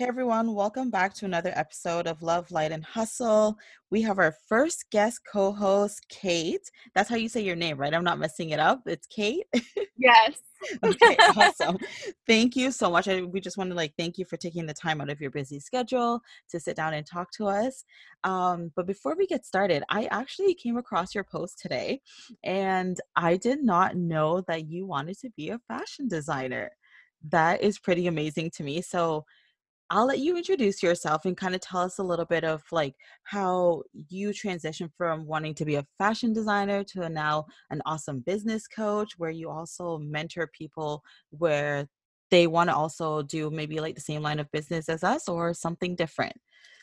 Hey everyone, welcome back to another episode of Love, Light, and Hustle. We have our first guest co host, Kait. That's how you say your name, right? I'm not messing it up. It's Kait. Yes. okay, awesome. Thank you so much. I, we just want to like thank you for taking the time out of your busy schedule to sit down and talk to us. Um, but before we get started, I actually came across your post today and I did not know that you wanted to be a fashion designer. That is pretty amazing to me. So, I'll let you introduce yourself and kind of tell us a little bit of like how you transitioned from wanting to be a fashion designer to now an awesome business coach where you also mentor people where they want to also do maybe like the same line of business as us or something different.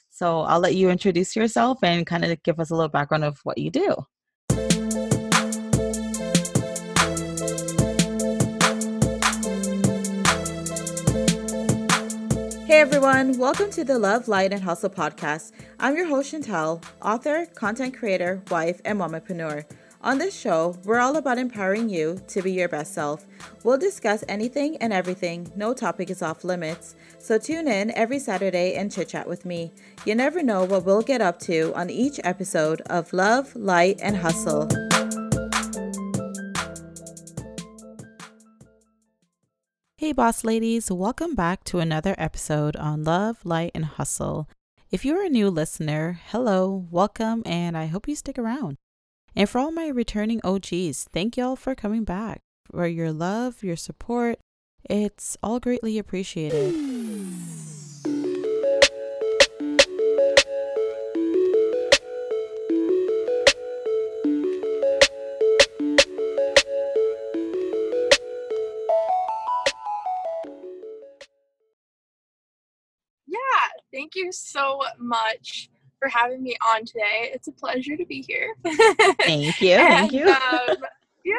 So I'll let you introduce yourself and kind of give us a little background of what you do. Hey everyone, welcome to the Love, Light, and Hustle podcast. I'm your host, Chantel, author, content creator, wife, and mompreneur. On this show, we're all about empowering you to be your best self. We'll discuss anything and everything, no topic is off limits. So tune in every Saturday and chit chat with me. You never know what we'll get up to on each episode of Love, Light, and Hustle. Hey, boss ladies, welcome back to another episode on Love, Light, and Hustle. If you're a new listener, hello, welcome, and I hope you stick around. And for all my returning OGs, thank y'all for coming back, for your love, your support. It's all greatly appreciated. You so much for having me on today. It's a pleasure to be here. Thank you. and, thank you. um, yeah.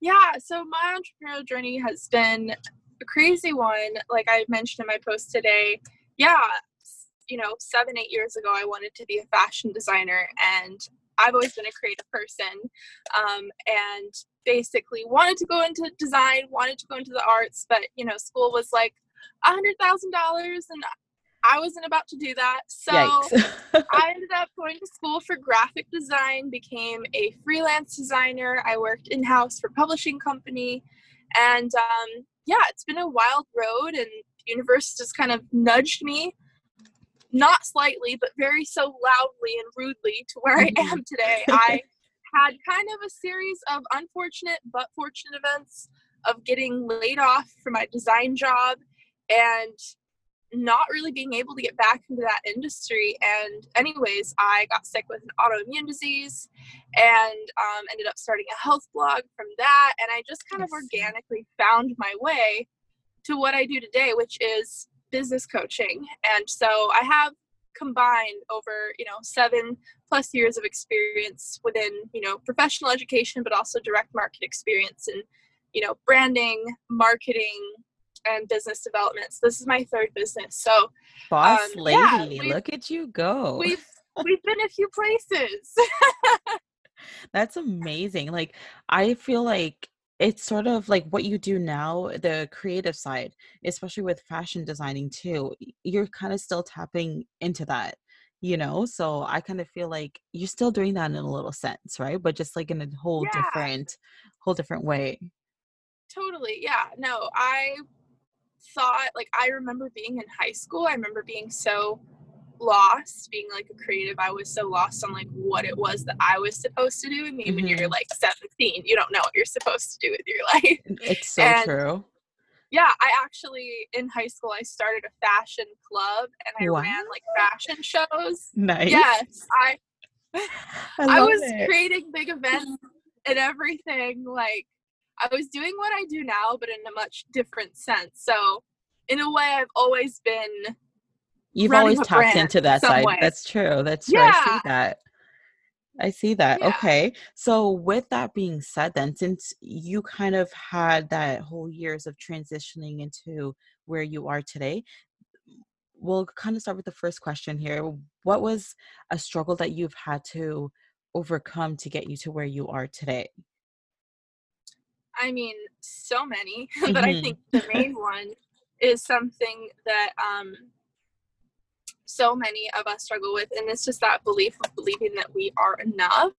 Yeah. So my entrepreneurial journey has been a crazy one. Like I mentioned in my post today. Yeah. You know, seven, eight years ago, I wanted to be a fashion designer and I've always been a creative person um, and basically wanted to go into design, wanted to go into the arts, but you know, school was like a hundred thousand dollars and I wasn't about to do that. So I ended up going to school for graphic design, became a freelance designer. I worked in house for publishing company. And um, yeah, it's been a wild road, and the universe just kind of nudged me, not slightly, but very so loudly and rudely to where I mm-hmm. am today. I had kind of a series of unfortunate but fortunate events of getting laid off from my design job and not really being able to get back into that industry. And, anyways, I got sick with an autoimmune disease and um, ended up starting a health blog from that. And I just kind of organically found my way to what I do today, which is business coaching. And so I have combined over, you know, seven plus years of experience within, you know, professional education, but also direct market experience and, you know, branding, marketing, and business development. So this is my third business. So boss um, lady, yeah, look at you go. We've we've been a few places. That's amazing. Like I feel like it's sort of like what you do now, the creative side, especially with fashion designing too. You're kind of still tapping into that, you know? So I kind of feel like you're still doing that in a little sense, right? But just like in a whole yeah. different whole different way. Totally. Yeah. No, I thought like I remember being in high school, I remember being so lost being like a creative i was so lost on like what it was that i was supposed to do i mean mm-hmm. when you're mm-hmm. like 17 you don't know what you're supposed to do with your life it's so and, true yeah i actually in high school i started a fashion club and i wow. ran like fashion shows nice yes i i, I was it. creating big events and everything like I was doing what I do now, but in a much different sense. So, in a way, I've always been. You've always tapped into that side. Way. That's true. That's true. Yeah. I see that. I see that. Yeah. Okay. So, with that being said, then, since you kind of had that whole years of transitioning into where you are today, we'll kind of start with the first question here. What was a struggle that you've had to overcome to get you to where you are today? I mean, so many, but I mm-hmm. think the main one is something that um, so many of us struggle with and it's just that belief of believing that we are enough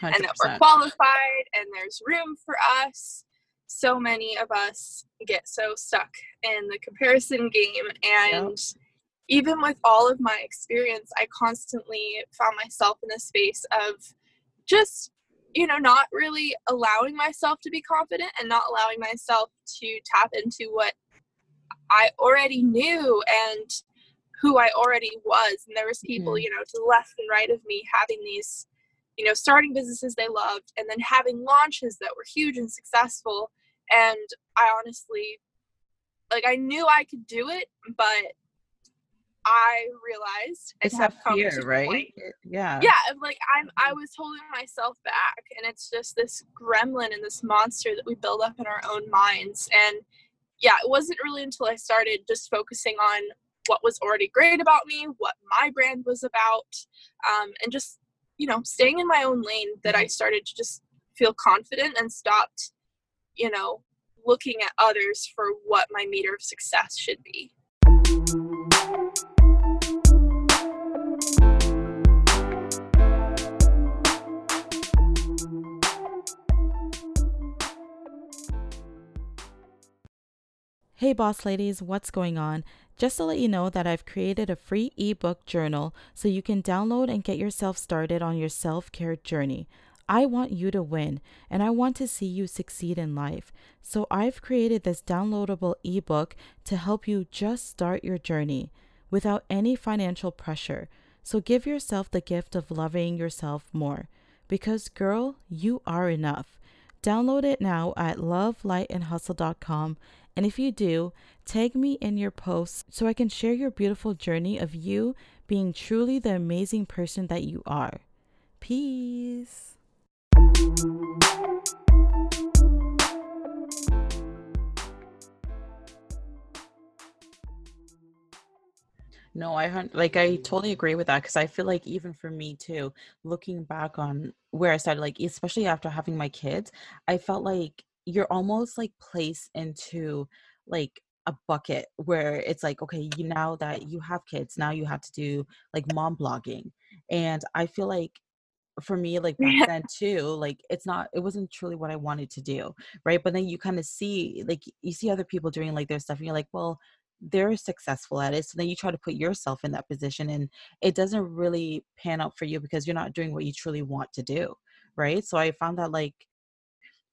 100%. and that we're qualified and there's room for us so many of us get so stuck in the comparison game and yep. even with all of my experience i constantly found myself in a space of just you know not really allowing myself to be confident and not allowing myself to tap into what i already knew and who I already was. And there was people, mm-hmm. you know, to the left and right of me having these, you know, starting businesses they loved and then having launches that were huge and successful. And I honestly, like, I knew I could do it, but I realized it's that fear, right? Point. Yeah. Yeah, like I'm I was holding myself back and it's just this gremlin and this monster that we build up in our own minds. And yeah, it wasn't really until I started just focusing on what was already great about me, what my brand was about, um, and just, you know, staying in my own lane that I mm-hmm. started to just feel confident and stopped, you know, looking at others for what my meter of success should be. Hey, boss ladies, what's going on? Just to let you know that I've created a free ebook journal so you can download and get yourself started on your self care journey. I want you to win and I want to see you succeed in life. So I've created this downloadable ebook to help you just start your journey without any financial pressure. So give yourself the gift of loving yourself more because, girl, you are enough. Download it now at lovelightandhustle.com and if you do, tag me in your posts so I can share your beautiful journey of you being truly the amazing person that you are. Peace. No, I like I totally agree with that because I feel like even for me too, looking back on where I started, like especially after having my kids, I felt like you're almost like placed into like a bucket where it's like okay you now that you have kids now you have to do like mom blogging. And i feel like for me like back yeah. then too like it's not it wasn't truly what i wanted to do right? But then you kind of see like you see other people doing like their stuff and you're like well they're successful at it. So then you try to put yourself in that position and it doesn't really pan out for you because you're not doing what you truly want to do right? So i found that like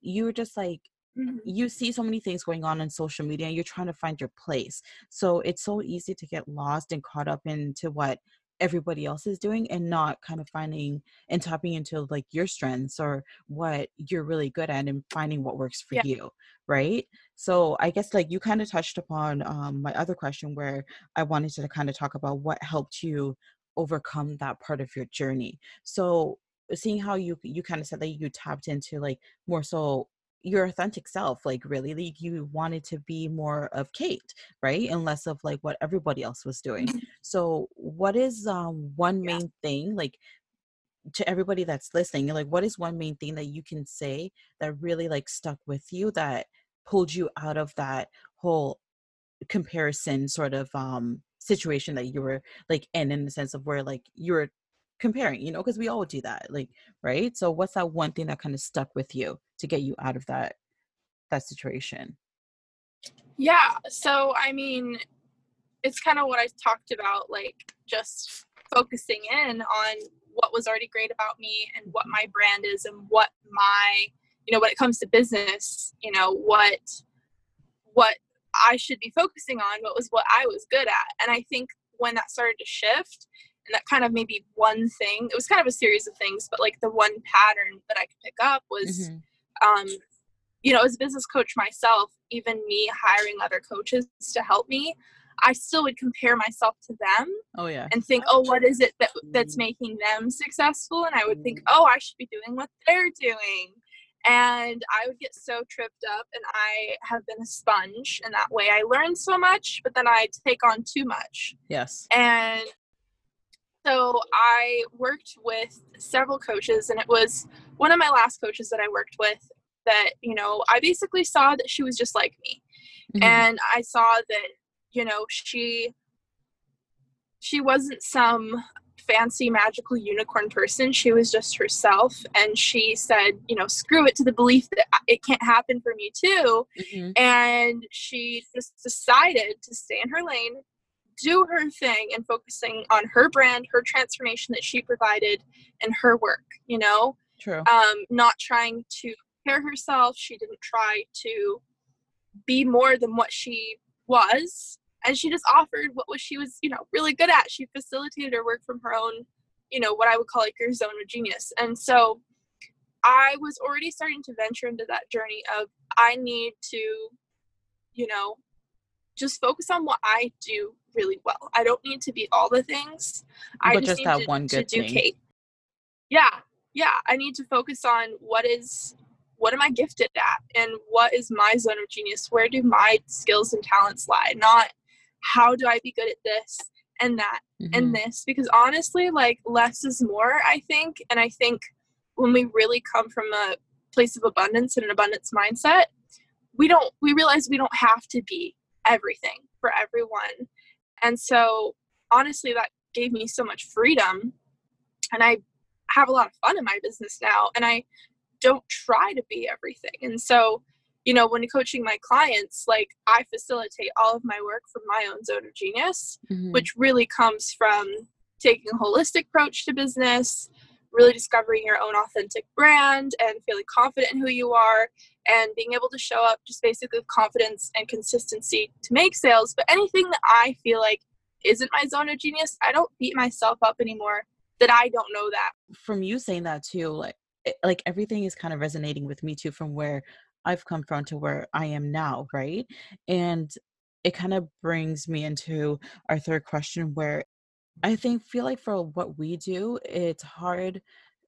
you were just like mm-hmm. you see so many things going on in social media and you're trying to find your place so it's so easy to get lost and caught up into what everybody else is doing and not kind of finding and tapping into like your strengths or what you're really good at and finding what works for yeah. you right so i guess like you kind of touched upon um, my other question where i wanted to kind of talk about what helped you overcome that part of your journey so seeing how you you kind of said that you tapped into like more so your authentic self like really like you wanted to be more of Kait right and less of like what everybody else was doing mm-hmm. so what is um one main yeah. thing like to everybody that's listening like what is one main thing that you can say that really like stuck with you that pulled you out of that whole comparison sort of um situation that you were like in in the sense of where like you were comparing you know because we all do that like right? So what's that one thing that kind of stuck with you to get you out of that that situation? Yeah so i mean it's kind of what i talked about like just focusing in on what was already great about me and what my brand is and what my you know when it comes to business you know what what i should be focusing on what was what i was good at. And i think when that started to shift and that kind of maybe one thing it was kind of a series of things but like the one pattern that i could pick up was mm-hmm um, you know, as a business coach myself, even me hiring other coaches to help me, I still would compare myself to them. Oh yeah. And think, oh, what is it that that's making them successful? And I would think, mm-hmm. oh, I should be doing what they're doing. And I would get so tripped up, and I have been a sponge in that way. I learn so much, but then I take on too much. Yes. And so I worked with several coaches, and it was one of my last coaches that I worked with that, you know, I basically saw that she was just like me. Mm-hmm. And I saw that, you know, she she wasn't some fancy magical unicorn person. She was just herself. And she said, you know, screw it to the belief that it can't happen for me too. Mm-hmm. And she just decided to stay in her lane, do her thing, and focusing on her brand, her transformation that she provided, and her work, you know? True. Um, not trying to compare herself. She didn't try to be more than what she was and she just offered what was she was you know really good at she facilitated her work from her own you know what i would call like your zone of genius and so i was already starting to venture into that journey of i need to you know just focus on what i do really well i don't need to be all the things i just, just need to, one good to do thing. kate yeah yeah i need to focus on what is what am i gifted at and what is my zone of genius where do my skills and talents lie not how do I be good at this and that mm-hmm. and this? Because honestly, like less is more, I think. And I think when we really come from a place of abundance and an abundance mindset, we don't, we realize we don't have to be everything for everyone. And so honestly, that gave me so much freedom. And I have a lot of fun in my business now. And I don't try to be everything. And so you know, when coaching my clients, like I facilitate all of my work from my own zone of genius, mm-hmm. which really comes from taking a holistic approach to business, really discovering your own authentic brand and feeling confident in who you are and being able to show up just basically with confidence and consistency to make sales. But anything that I feel like isn't my zone of genius, I don't beat myself up anymore that I don't know that. From you saying that too, like eh, like everything is kind of resonating with me too from where I've come from to where I am now, right? And it kind of brings me into our third question where I think feel like for what we do, it's hard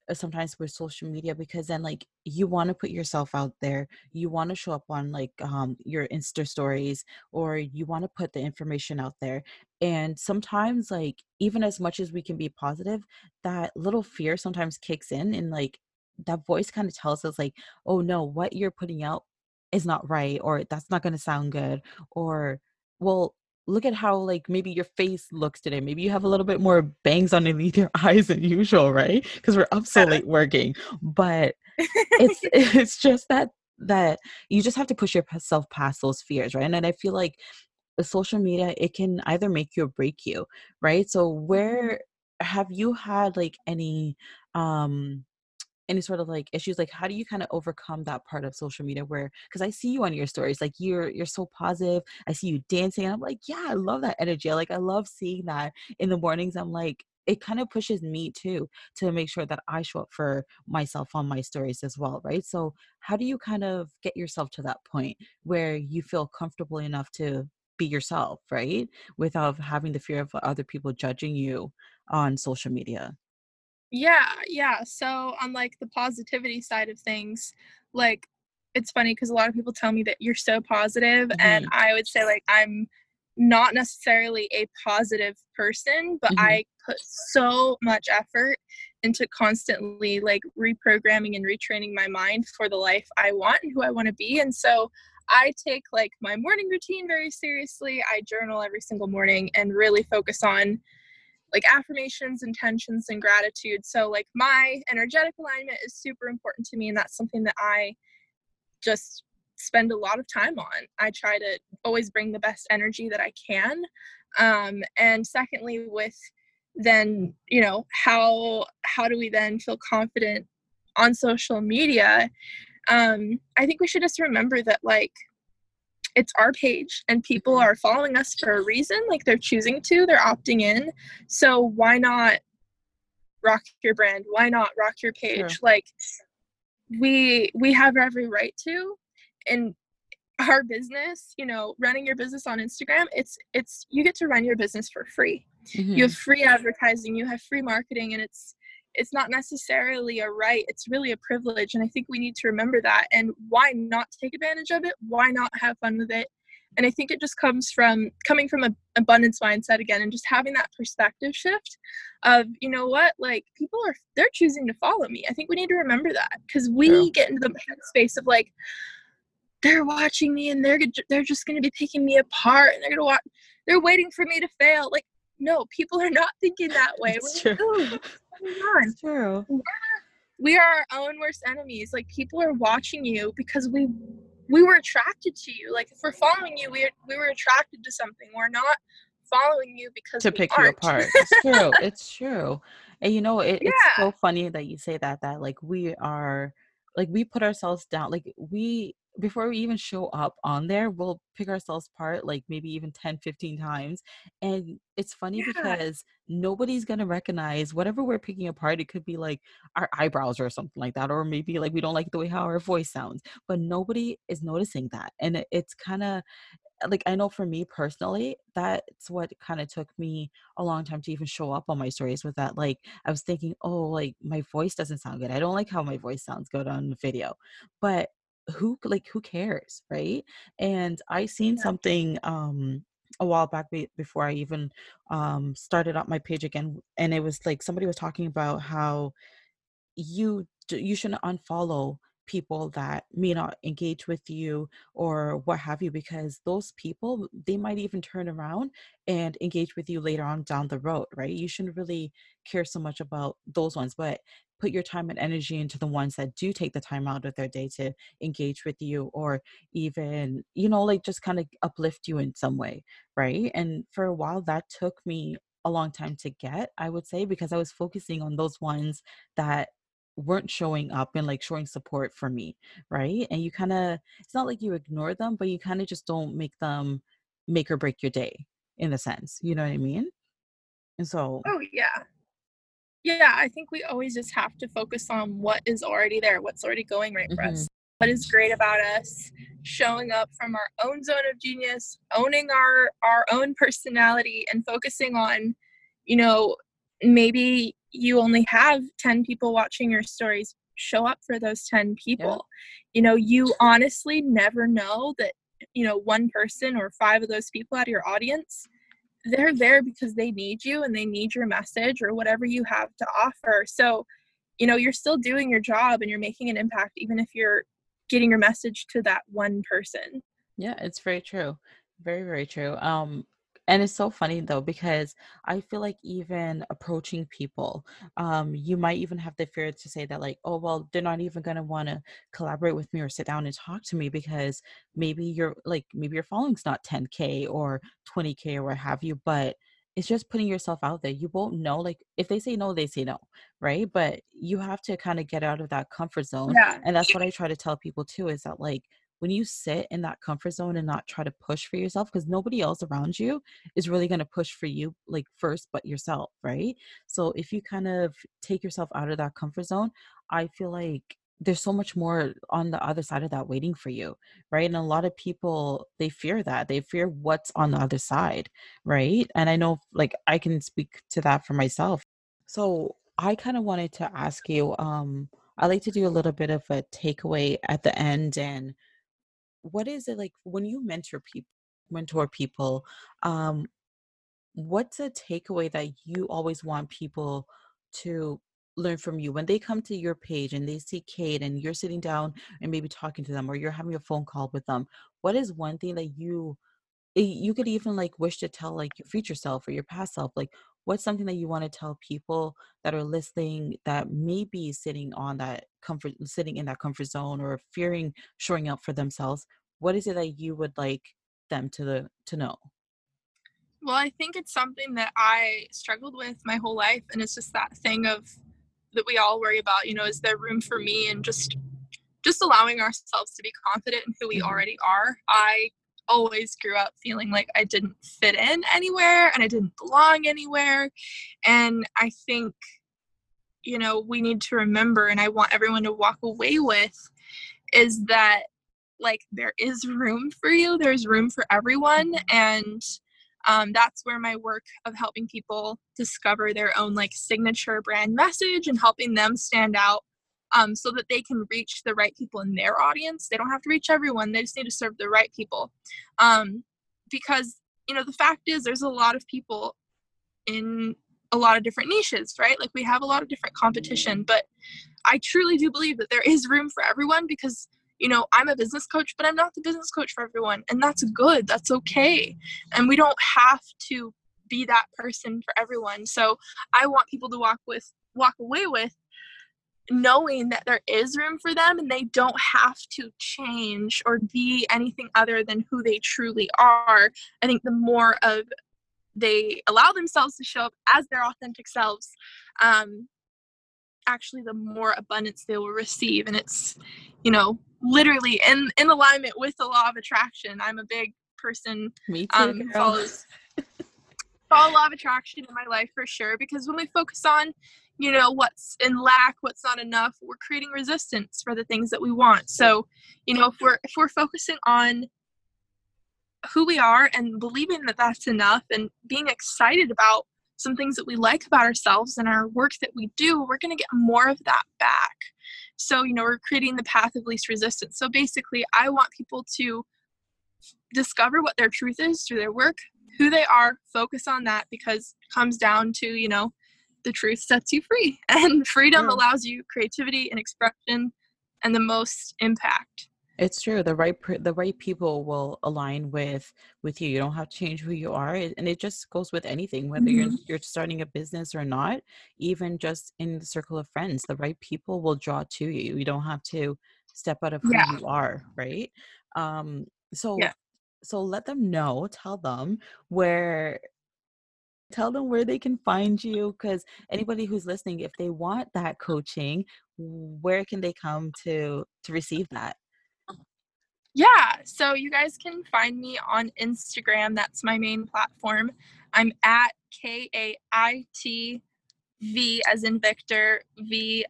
uh, sometimes with social media because then like you want to put yourself out there you want to show up on like um your insta stories or you want to put the information out there. And sometimes like even as much as we can be positive that little fear sometimes kicks in and like that voice kind of tells us like oh no what you're putting out is not right or that's not going to sound good or well look at how like maybe your face looks today. Maybe you have a little bit more bangs underneath your eyes than usual right? Because we're up so late working. But it's it's just that that you just have to push yourself past those fears right? And, and i feel like the social media it can either make you or break you right? So mm-hmm. where have you had like any um any sort of like issues like how do you kind of overcome that part of social media where because i see you on your stories like you're you're so positive i see you dancing i'm like yeah i love that energy like i love seeing that in the mornings i'm like it kind of pushes me too to make sure that i show up for myself on my stories as well right? So how do you kind of get yourself to that point where you feel comfortable enough to be yourself right? Without having the fear of other people judging you on social media yeah, yeah. So on like the positivity side of things, like it's funny because a lot of people tell me that you're so positive, mm-hmm. and I would say like I'm not necessarily a positive person, but mm-hmm. I put so much effort into constantly like reprogramming and retraining my mind for the life I want and who I want to be. And so I take like my morning routine very seriously. I journal every single morning and really focus on like affirmations, intentions, and gratitude. So, like, my energetic alignment is super important to me, and that's something that I just spend a lot of time on. I try to always bring the best energy that I can. Um, and secondly, with then you know how how do we then feel confident on social media um i think we should just remember that like it's our page and people mm-hmm. are following us for a reason like they're choosing to they're opting in. So why not rock your brand? Why not rock your page? Like we we have every right to. And our business you know running your business on instagram it's it's you get to run your business for free. Mm-hmm. you have free advertising you have free marketing and it's it's not necessarily a right it's really a privilege and i think we need to remember that and why not take advantage of it? Why not have fun with it? And i think it just comes from coming from an abundance mindset again and just having that perspective shift of you know what? Like people are they're choosing to follow me. I think we need to remember that because we yeah. get into the space of like they're watching me and they're they're just going to be picking me apart and they're going to watch they're waiting for me to fail. Like no, people are not thinking that way. It's true. Like, It's true. we are our own worst enemies. Like people are watching you because we we were attracted to you. Like if we're following you, we we were attracted to something. We're not following you because to pick you aren't. apart. It's true. it's true. And you know, it, it's so funny that you say that, that like we are, like we put ourselves down, like we, before we even show up on there, we'll pick ourselves apart like maybe even 10, 15 times. And it's funny Yeah. because nobody's going to recognize whatever we're picking apart. It could be like our eyebrows or something like that, or maybe like we don't like the way how our voice sounds, but nobody is noticing that. And it, it's kind of, like I know for me personally, that's what kind of took me a long time to even show up on my stories was that like I was thinking, oh, like my voice doesn't sound good. I don't like how my voice sounds good on video. But who like who cares, right? And I seen Yeah. something um a while back be- before I even um started up my page again and it was like somebody was talking about how you you shouldn't unfollow people that may not engage with you or what have you because those people they might even turn around and engage with you later on down the road right you shouldn't really care so much about those ones but put your time and energy into the ones that do take the time out of their day to engage with you or even you know like just kind of uplift you in some way right? And for a while that took me a long time to get i would say because i was focusing on those ones that weren't showing up and like showing support for me right? And you kind of it's not like you ignore them but you kind of just don't make them make or break your day in a sense you know what i mean? And so Oh yeah. Yeah, I think we always just have to focus on what is already there, what's already going right for Mhm. us. What is great about us, showing up from our own zone of genius, owning our our own personality and focusing on, you know, maybe you only have 10 people watching your stories. Show up for those 10 people. You know, you honestly never know that, you know, one person or five of those people out of your audience they're there because they need you and they need your message or whatever you have to offer. So, you know, you're still doing your job and you're making an impact, even if you're getting your message to that one person. Yeah, it's very true. Very, very true. Um, and it's so funny though, because I feel like even approaching people, um, you might even have the fear to say that, like, oh, well, they're not even gonna want to collaborate with me or sit down and talk to me because maybe you're like, maybe your following's not 10K or 20K or what have you, but it's just putting yourself out there. You won't know, like, if they say no, they say no, right? But you have to kind of get out of that comfort zone Yeah. and that's what I try to tell people too is that like when you sit in that comfort zone and not try to push for yourself because nobody else around you is really going to push for you like first but yourself right? So if you kind of take yourself out of that comfort zone i feel like there's so much more on the other side of that waiting for you right? And a lot of people they fear that they fear what's on the other side right? And i know like i can speak to that for myself. So i kind of wanted to ask you um I like to do a little bit of a takeaway at the end and what is it like when you mentor people mentor people um what's a takeaway that you always want people to learn from you? When they come to your page and they see Kait and you're sitting down and maybe talking to them or you're having a phone call with them what is one thing that you eh, you could even like wish to tell like your future self or your past self like what's something that you want to tell people that are listening that may be sitting on that comfort sitting in that comfort zone or fearing showing up for themselves what is it that you would like them to the to know Well, I think it's something that I struggled with my whole life. And it's just that thing of that we all worry about, you know, is there room for me and just just allowing ourselves to be confident in who we Mhm. already are. I always grew up feeling like I didn't fit in anywhere and I didn't belong anywhere. And I think, you know, we need to remember, and I want everyone to walk away with, is that like there is room for you, there's room for everyone. And um, that's where my work of helping people discover their own like signature brand message and helping them stand out um, so that they can reach the right people in their audience. They don't have to reach everyone, they just need to serve the right people. Um, because, you know, the fact is, there's a lot of people in a lot of different niches, right? Like we have a lot of different competition, but I truly do believe that there is room for everyone because, you know, I'm a business coach, but I'm not the business coach for everyone. And that's good, that's okay. And we don't have to be that person for everyone. So I want people to walk with walk away with knowing that there is room for them and they don't have to change or be anything other than who they truly are. I think the more of they allow themselves to show up as their authentic selves, um, actually the more abundance they will receive. And it's, you know, literally in in alignment with the law of attraction. I'm a big person Me too, um, follows follow law of attraction in my life for sure because when we focus on you know what's in lack what's not enough we're creating resistance for the things that we want. So you know if we're if we're focusing on who we are and believing that that's enough and being excited about some things that we like about ourselves and our work that we do we're going to get more of that back. So you know we're creating the path of least resistance. So basically i want people to discover what their truth is through their work who they are focus on that because it comes down to you know the truth sets you free and freedom yeah. allows you creativity and expression and the most impact it's true the right the right people will align with with you you don't have to change who you are and it just goes with anything whether mm-hmm. you're you're starting a business or not even just in the circle of friends the right people will draw to you you don't have to step out of who yeah. you are right um so yeah. so let them know tell them where tell them where they can find you because anybody who's listening if they want that coaching where can they come to to receive that? Yeah so you guys can find me on instagram that's my main platform. I'm at k-a-i-t v as in victor v-i-s-s-e-r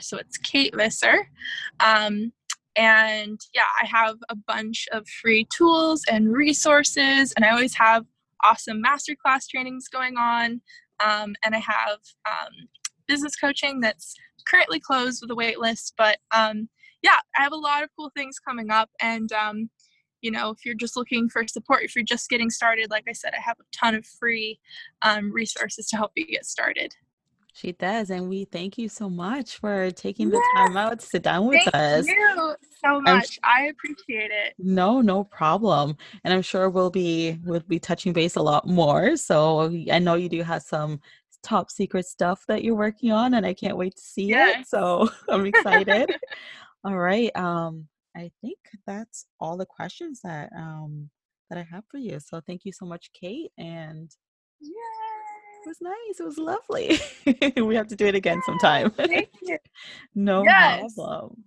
so it's Kait Visser. Um, and yeah i have a bunch of free tools and resources and i always have awesome masterclass trainings going on. Um, and I have um, business coaching that's currently closed with a wait list. But um, yeah, I have a lot of cool things coming up. And, um, you know, if you're just looking for support, if you're just getting started, like I said, I have a ton of free resources to help you get started. She does. And we thank you so much for taking the time out to sit down with thank us. Thank you so much. i appreciate it. No, no problem. And I'm sure we'll be we'll be touching base a lot more. So I know you do have some top secret stuff that you're working on and I can't wait to see yes. it. So I'm excited. all right. Um I think that's all the questions that um that I have for you. So thank you so much, Kait. And yeah was nice. It was lovely. we have to do it again sometime. Thank you. no yes. problem.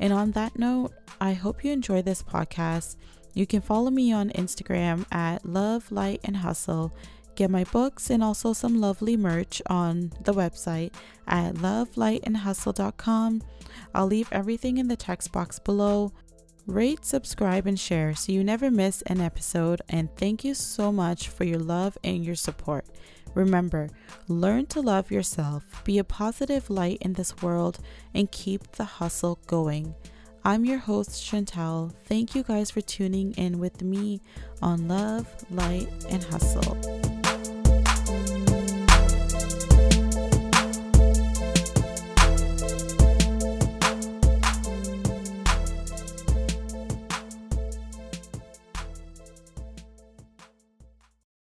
And on that note, I hope you enjoy this podcast. You can follow me on Instagram at Love, Light, and Hustle. Get my books and also some lovely merch on the website at lovelightandhustle.com. I'll leave everything in the text box below. Rate, subscribe, and share so you never miss an episode. And thank you so much for your love and your support. Remember, learn to love yourself, be a positive light in this world, and keep the hustle going. I'm your host, Chantel. Thank you guys for tuning in with me on Love, Light, and Hustle.